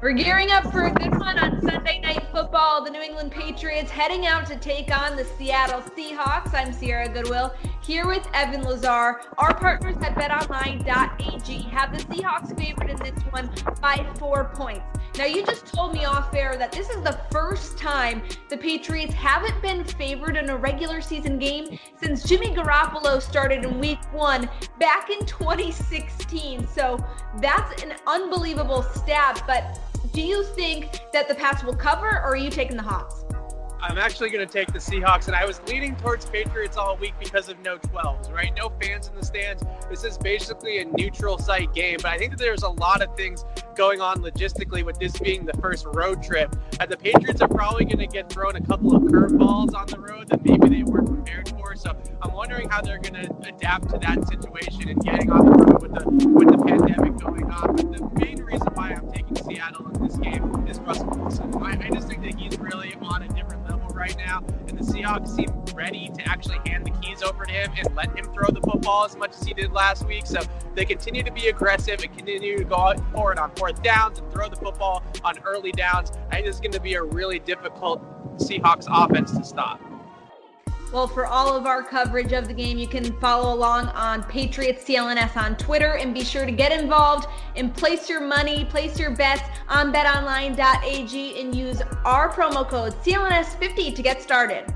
We're gearing up for a good one on Sunday Night Football. The New England Patriots heading out to take on the Seattle Seahawks. I'm Sierra Goodwill here with Evan Lazar. Our partners at betonline.ag have the Seahawks favored in this one by four points. Now, you just told me off air that this is the first time the Patriots haven't been favored in a regular season game since Jimmy Garoppolo started in week one back in 2016. So that's an unbelievable stat. But do you think that the Pats will cover, or are you taking the Hawks? I'm actually going to take the Seahawks, and I was leaning towards Patriots all week because of no 12s, right? No fans in the stands. This is basically a neutral site game, but I think that there's a lot of things going on logistically with this being the first road trip. And the Patriots are probably going to get thrown a couple of curveballs on the road that maybe they weren't prepared for. So I'm wondering how they're going to adapt to that situation and getting on the road with the with the pandemic going on. But the main reason why I'm taking Seattle this game is Russell Wilson. I, I just think that he's really on a different level right now, and the Seahawks seem ready to actually hand the keys over to him and let him throw the football as much as he did last week. So they continue to be aggressive and continue to go forward on fourth downs and throw the football on early downs. I think it's going to be a really difficult Seahawks offense to stop. Well, for all of our coverage of the game, you can follow along on Patriots CLNS on Twitter and be sure to get involved and place your money, place your bets on betonline.ag and use our promo code CLNS50 to get started.